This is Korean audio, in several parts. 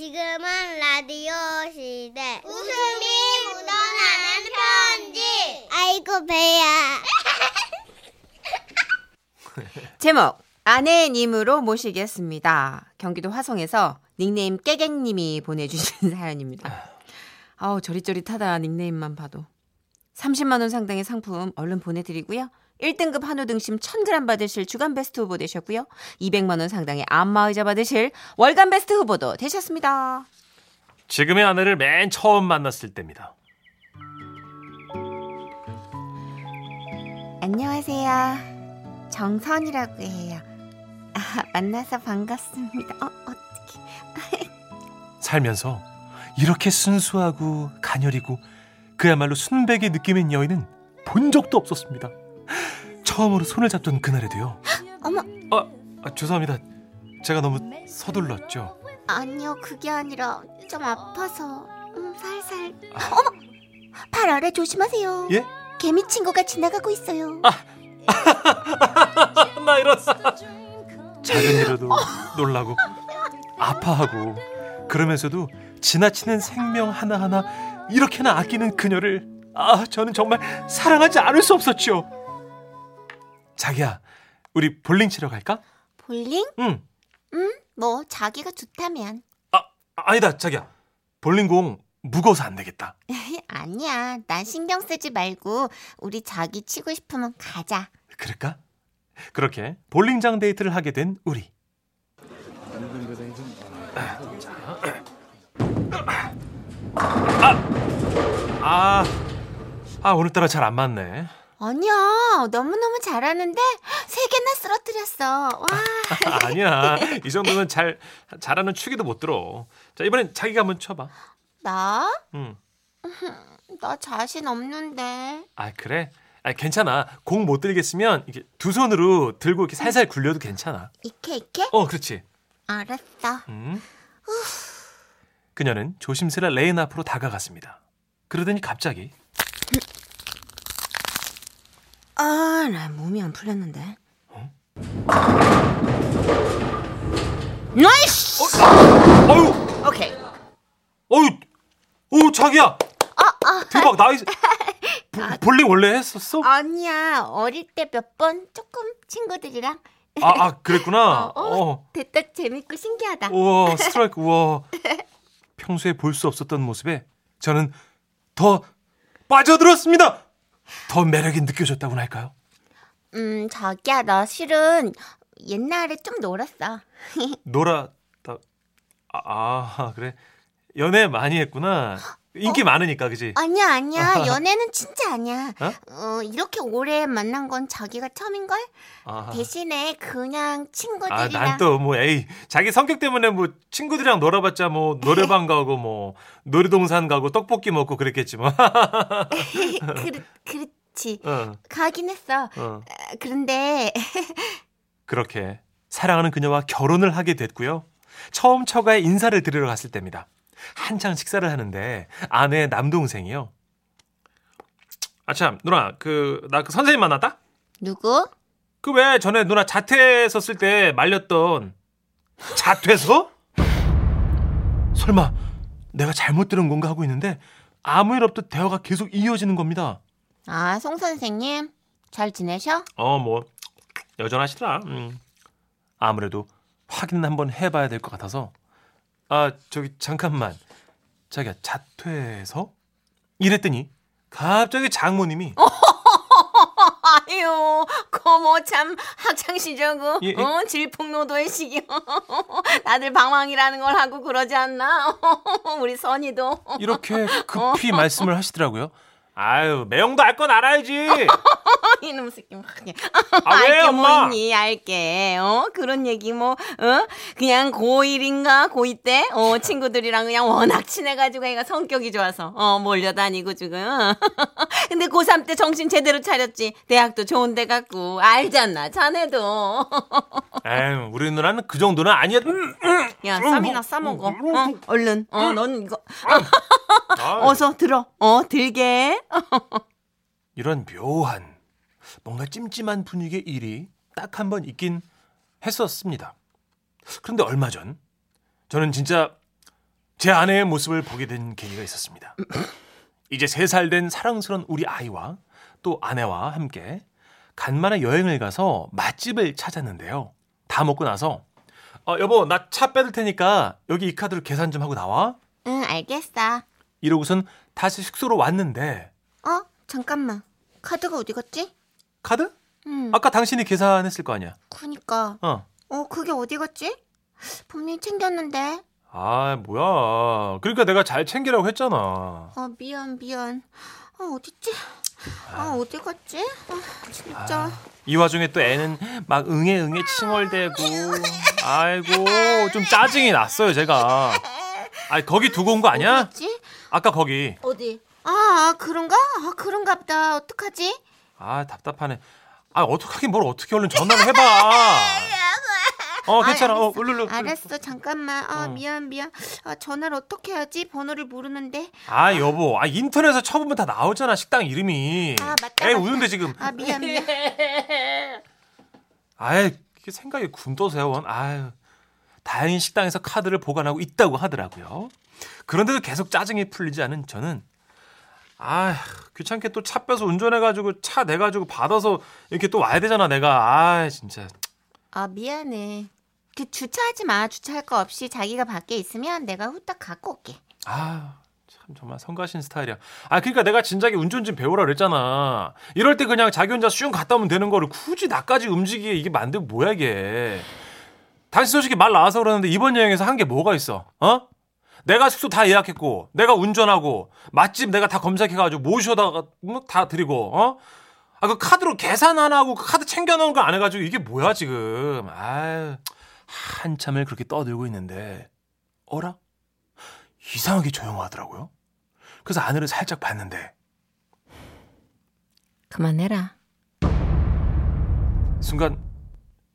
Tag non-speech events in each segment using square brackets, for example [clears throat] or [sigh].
지금은 라디오 시대. 웃음이 묻어나는 편지. 아이고, 배야. [laughs] 제목 아내님으로 모시겠습니다. 경기도 화성에서 닉네임 깨갱님이 보내주신 [laughs] 사연입니다. 아우 저릿저릿하다 닉네임만 봐도 30만 원 상당의 상품 얼른 보내드리고요. 1등급 한우 등심 1000g 받으실 주간 베스트 후보 되셨고요. 200만 원 상당의 안마의자 받으실 월간 베스트 후보도 되셨습니다. 지금의 아내를 맨 처음 만났을 때입니다. 안녕하세요. 정선이라고 해요. 아, 만나서 반갑습니다. 어, 어떡해. [laughs] 살면서 이렇게 순수하고 가녀리고 그야말로 순백의 느낌의 여인은 본 적도 없었습니다. 처음으로 손을 잡던 그날에도요. 어머. 아, 아, 죄송합니다. 제가 너무 서둘렀죠. 아니요, 그게 아니라 좀 아파서 음, 살살. 어머, 발 아래 조심하세요. 예? 개미 친구가 지나가고 있어요. [laughs] 나 이랬어. 작은 일에도 놀라고 아파하고 그러면서도 지나치는 생명 하나하나 이렇게나 아끼는 그녀를 아 저는 정말 사랑하지 않을 수 없었죠. 자기야, 우리 볼링 치러 갈까? 볼링? 응. 음, 뭐 자기가 좋다면. 아 아니다, 자기야. 볼링공 무거워서 안 되겠다. [laughs] 아니야, 난 신경 쓰지 말고 우리 자기 치고 싶으면 가자. 그럴까? 그렇게 볼링장 데이트를 하게 된 우리. 아, 아, 아 오늘따라 잘 안 맞네. 아니야, 너무너무 잘하는데 세 개나 쓰러뜨렸어. 와, [laughs] 아니야, 이 정도면 잘 잘하는 축에도 못 들어. 자 이번엔 자기가 한번 쳐봐. 나? 응. [laughs] 나 자신 없는데. 아 그래? 아 괜찮아. 공 못 들겠으면 이렇게 두 손으로 들고 이렇게 살살 굴려도 괜찮아. 이케 이케? 어, 그렇지. 알았어. 음. 그녀는 조심스레 레인 앞으로 다가갔습니다. 그러더니 갑자기 [laughs] 아, 나 몸이 안 풀렸는데. Nice! 어유, 오케이. 어유, 오 자기야. 대박 nice. [laughs] 보- 볼링 원래 했었어? 아니야, 어릴 때 몇 번 조금 친구들이랑 아, 아 그랬구나. [laughs] 어, 어. 어. 됐다 재밌고 신기하다. 우와 [laughs] 스트라이크 우와. 평소에 볼 수 없었던 모습에 저는 더 빠져들었습니다. 더 매력이 느껴졌다고나 할까요? 음, 자기야, 나 실은 옛날에 좀 놀았어. [laughs] 놀았다. 아, 아 그래. 연애 많이 했구나. [laughs] 인기 많으니까 그지? 아니야, 아니야. [laughs] 연애는 진짜 아니야. 어? 어, 이렇게 오래 만난 건 자기가 처음인걸? 아, 대신에 그냥 아, 친구들이랑 난또 뭐 에이 자기 성격 때문에 뭐 친구들이랑 놀아봤자 뭐 노래방 가고 뭐 놀이동산 가고 떡볶이 먹고 그랬겠지 뭐. [laughs] [laughs] 그, 그렇지. 어, 가긴 했어. 어. 아, 그런데 그렇게 사랑하는 그녀와 결혼을 하게 됐고요. 처음 처가에 인사를 드리러 갔을 때입니다. 한창 식사를 하는데 아내 남동생이요. 아참 누나 그 나 그 선생님 만났다? 누구? 그 왜 전에 누나 자퇴서 쓸때 말렸던 자퇴서? 설마 내가 잘못 들은 건가 하고 있는데 아무 일 없듯 대화가 계속 이어지는 겁니다. 아, 송 선생님. 잘 지내셔? 어 뭐 여전하시더라. 음. 아무래도 확인 한번 해봐야 될 것 같아서 아 저기 잠깐만 자기야 자퇴서 이랬더니 갑자기 장모님이 [laughs] 아유, 고모 참 학창 시절고 예, 예. 어, 질풍노도의 시기. [laughs] 다들 방황이라는 걸 하고 그러지 않나? [laughs] 우리 선이도. 이렇게 급히 말씀을 하시더라고요. 아유 매형도 알 건 알아야지. [laughs] 이놈 새끼 막 그냥. 아, [laughs] 왜, 알게 엄마? 뭐 있니? 알게. 어? 그런 얘기 뭐 어? 그냥 고1인가 고2 때 어, 친구들이랑 그냥 워낙 친해 가지고 애가 성격이 좋아서 어, 몰려다니고 지금. [laughs] 근데 고3 때 정신 제대로 차렸지. 대학도 좋은 데 갔고. 알잖아. 자네도. 에휴 우리 누나는 그 정도는 아니야. 음, 음. 야, 쌈이나 싸 먹어. 어? 얼른. 어, 너는 이거 어서 들어. 어, 들게. 이런 묘한 뭔가 찜찜한 분위기의 일이 딱 한 번 있긴 했었습니다. 그런데 얼마 전 저는 진짜 제 아내의 모습을 보게 된 계기가 있었습니다. [clears throat] 이제 세살된 사랑스러운 우리 아이와 또 아내와 함께 간만에 여행을 가서 맛집을 찾았는데요. 다 먹고 나서 어, 여보 나 차 빼들 테니까 여기 이 카드로 계산 좀 하고 나와. 응, 알겠어. 이러고선 다시 숙소로 왔는데 어? 잠깐만. 카드가 어디 갔지? 카드? 응. 아까 당신이 계산했을 거 아니야. 그니까. 어. 어, 그게 어디 갔지? 분명히 챙겼는데. 아 뭐야. 그러니까 내가 잘 챙기라고 했잖아. 어, 미안, 미안. 어, 어딨지? 아, 어디 갔지? 아, 진짜. 이 와중에 또 애는 막 응애 응애 칭얼대고 아이고 좀 짜증이 났어요 제가 아 거기 두고 온 거 아니야? 어디 아까 거기 어디? 아, 아, 그런가? 아, 그런가 보다. 어떡하지? 아 답답하네 아 어떡하긴 뭘 어떻게 얼른 전화를 해봐 [laughs] 어 괜찮아 어 울룰루 알았어, 잠깐만. 아, 어. 미안, 미안. 아, 전화를 어떻게 하지? 번호를 모르는데. 아 여보 아 인터넷에 쳐보면 다 나오잖아 식당 이름이 아, 맞다, 애 맞다. 우는데 지금 아, 미안, 미안. [laughs] 아이 생각이 군도세원 아유 다행히 식당에서 카드를 보관하고 있다고 하더라고요 그런데도 계속 짜증이 풀리지 않은 저는 아 귀찮게 또 차 빼서 운전해가지고 차 내가지고 받아서 이렇게 또 와야 되잖아 내가 아 진짜 아, 미안해. 그 주차하지 마. 주차할 거 없이 자기가 밖에 있으면 내가 후딱 갖고 올게. 아 참 정말 성가신 스타일이야 아 그러니까 내가 진작에 운전 좀 배우라 그랬잖아 이럴 때 그냥 자기 혼자 슝 갔다 오면 되는 거를 굳이 나까지 움직이게 이게 만들고 뭐야 이게 당신 솔직히 말 나와서 그러는데 이번 여행에서 한 게 뭐가 있어 어? 내가 숙소 다 예약했고 내가 운전하고 맛집 내가 다 검색해가지고 모셔다가 뭐다 드리고 어? 아 그 카드로 계산 안 하고 그 카드 챙겨놓은 거 안 해가지고 이게 뭐야 지금 아유 한참을 그렇게 떠들고 있는데 어라? 이상하게 조용하더라고요. 그래서 아내를 살짝 봤는데 그만해라. 순간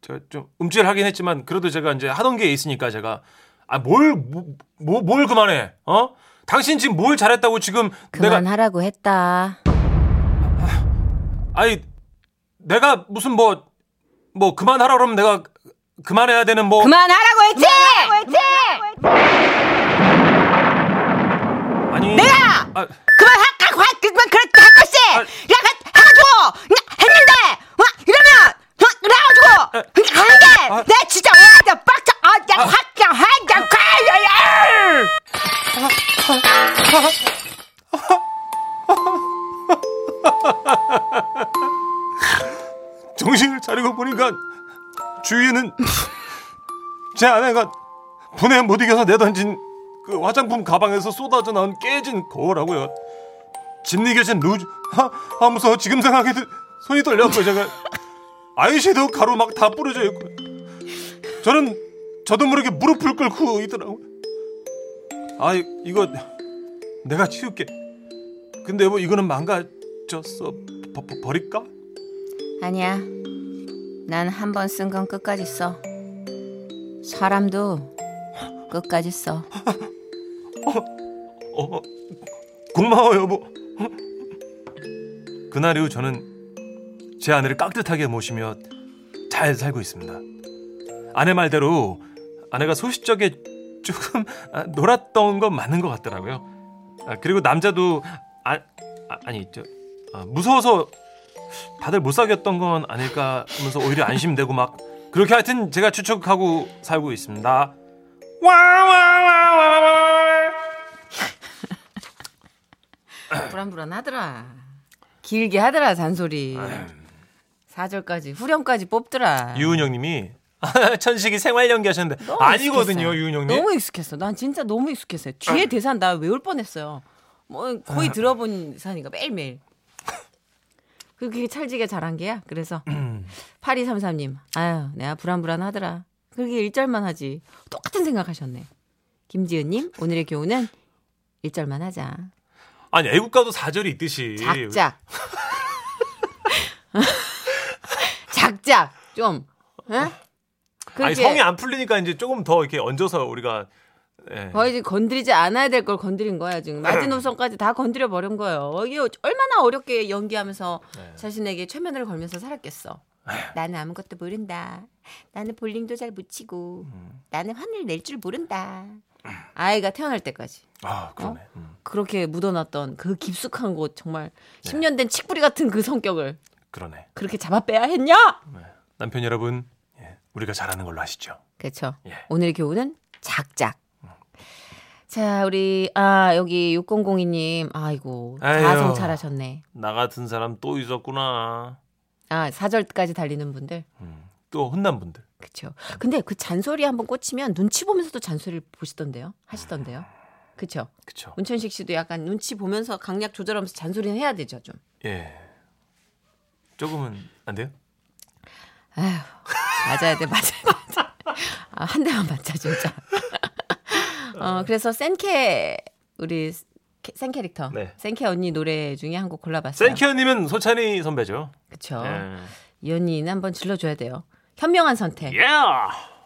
저좀 움찔하긴 했지만 그래도 제가 이제 하던 게 있으니까 제가 아뭘뭐뭘 그만해 어 당신 지금 뭘 잘했다고 지금 내가 그만하라고 했다. 아니 내가 무슨 뭐 뭐 그만하라 그러면 내가 그만해야 되는 뭐 그만하라고 했지! 했지! 아니 내가! 아, 그만 하, 하, 하, 그만 그렇게 할 것이! 아. 야, 가, 해줘! 나 했는데! 와, 이러면! 어, 그래가지고! 하는데! 아. 내 진짜, 와, 나 야, 확, 야, 확, 야, 꽉! 야, 야! 정신을 차리고 보니까 주위에는 제 아내가 분에 못 이겨서 내던진 그 화장품 가방에서 쏟아져 나온 깨진 거울하고요. 짓이겨진 루즈 아, 아 무서워 지금 생각해도 손이 떨려고 제가 아이섀도우 가루 막 다 뿌려져 있고 저는 저도 모르게 무릎을 꿇고 있더라고요. 아 이- 이거 내가 치울게. 근데 뭐 이거는 망가졌어. 버, 버, 버 릴까? 아니야. 난 한 번 쓴 건 끝까지 써. 사람도 끝까지 써. 어, 고마워 여보. 그날 이후 저는 제 아내를 깍듯하게 모시며 잘 살고 있습니다. 아내 말대로 아내가 소시적에 조금 아, 놀았던 건 맞는 것 같더라고요. 아, 그리고 남자도 아, 아, 니 저, 아, 무서워서 다들 못 사귀었던 건 아닐까 하면서 오히려 안심되고 막 그렇게 하여튼 제가 추측하고 살고 있습니다. 와와와와와 [laughs] 불안불안하더라. 길게 하더라 잔소리. 아유. 4절까지 후렴까지 뽑더라. 유은영님이 [laughs] 천식이 생활 연기하셨는데 너무 아니거든요. 유은영님. 너무 익숙했어. 난 진짜 너무 익숙했어요. 뒤에 대사 나 외울 뻔했어요. 뭐 거의 들어본 사니까 매일매일. 그게 찰지게 잘한 게야. 그래서 음. 8233님. 아유, 내가 불안불안하더라. 그렇게 1절만 하지. 똑같은 생각하셨네. 김지은님, 오늘의 교훈은 1절만 하자. 아니 애국가도 4절이 있듯이 작작. [laughs] 작작. 좀. 응? 아니 성이 안 풀리니까 이제 조금 더 이렇게 얹어서 우리가 예. 거의 지금 건드리지 않아야 될 걸 건드린 거야 지금 마지노선까지 다 건드려 버린 거예요. 이게 얼마나 어렵게 연기하면서 네. 자신에게 최면을 걸면서 살았겠어. 나는 아무것도 모른다. 나는 볼링도 잘 못 치고 음. 나는 화를 낼 줄 모른다. 아이가 태어날 때까지 아 그러네. 어? 음, 그렇게 묻어놨던 그 깊숙한 곳 정말 10년 된 칡뿌리 같은 그 성격을 그러네. 그렇게 잡아 빼야 했냐? 네. 남편 여러분, 예, 우리가 잘하는 걸로 하시죠. 그렇죠. 예. 오늘의 교훈은 작작. 자, 우리 아 여기 6002님 아이고 아유. 자성찰하셨네. 나 같은 사람 또 있었구나. 아 4절까지 달리는 분들 음, 또 혼난 분들. 그렇죠. 근데 그 잔소리 한번 꽂히면 눈치 보면서도 잔소리를 보시던데요, 하시던데요. 그렇죠. 그쵸. 문천식 씨도 약간 눈치 보면서 강약 조절하면서 잔소리는 해야 되죠 좀. 예. 조금은 안 돼요? 아휴 맞아야 돼 맞아야 돼. [laughs] 아, 한 대만 맞자 진짜. [laughs] 어 그래서 센케 우리 캐- 센 캐릭터 네. 센케 언니 노래 중에 한 곡 골라봤어요. 센키언님은 소찬이 선배죠. 그렇죠. 예. 이 언니는 한번 질러줘야 돼요. 현명한 선택. 예.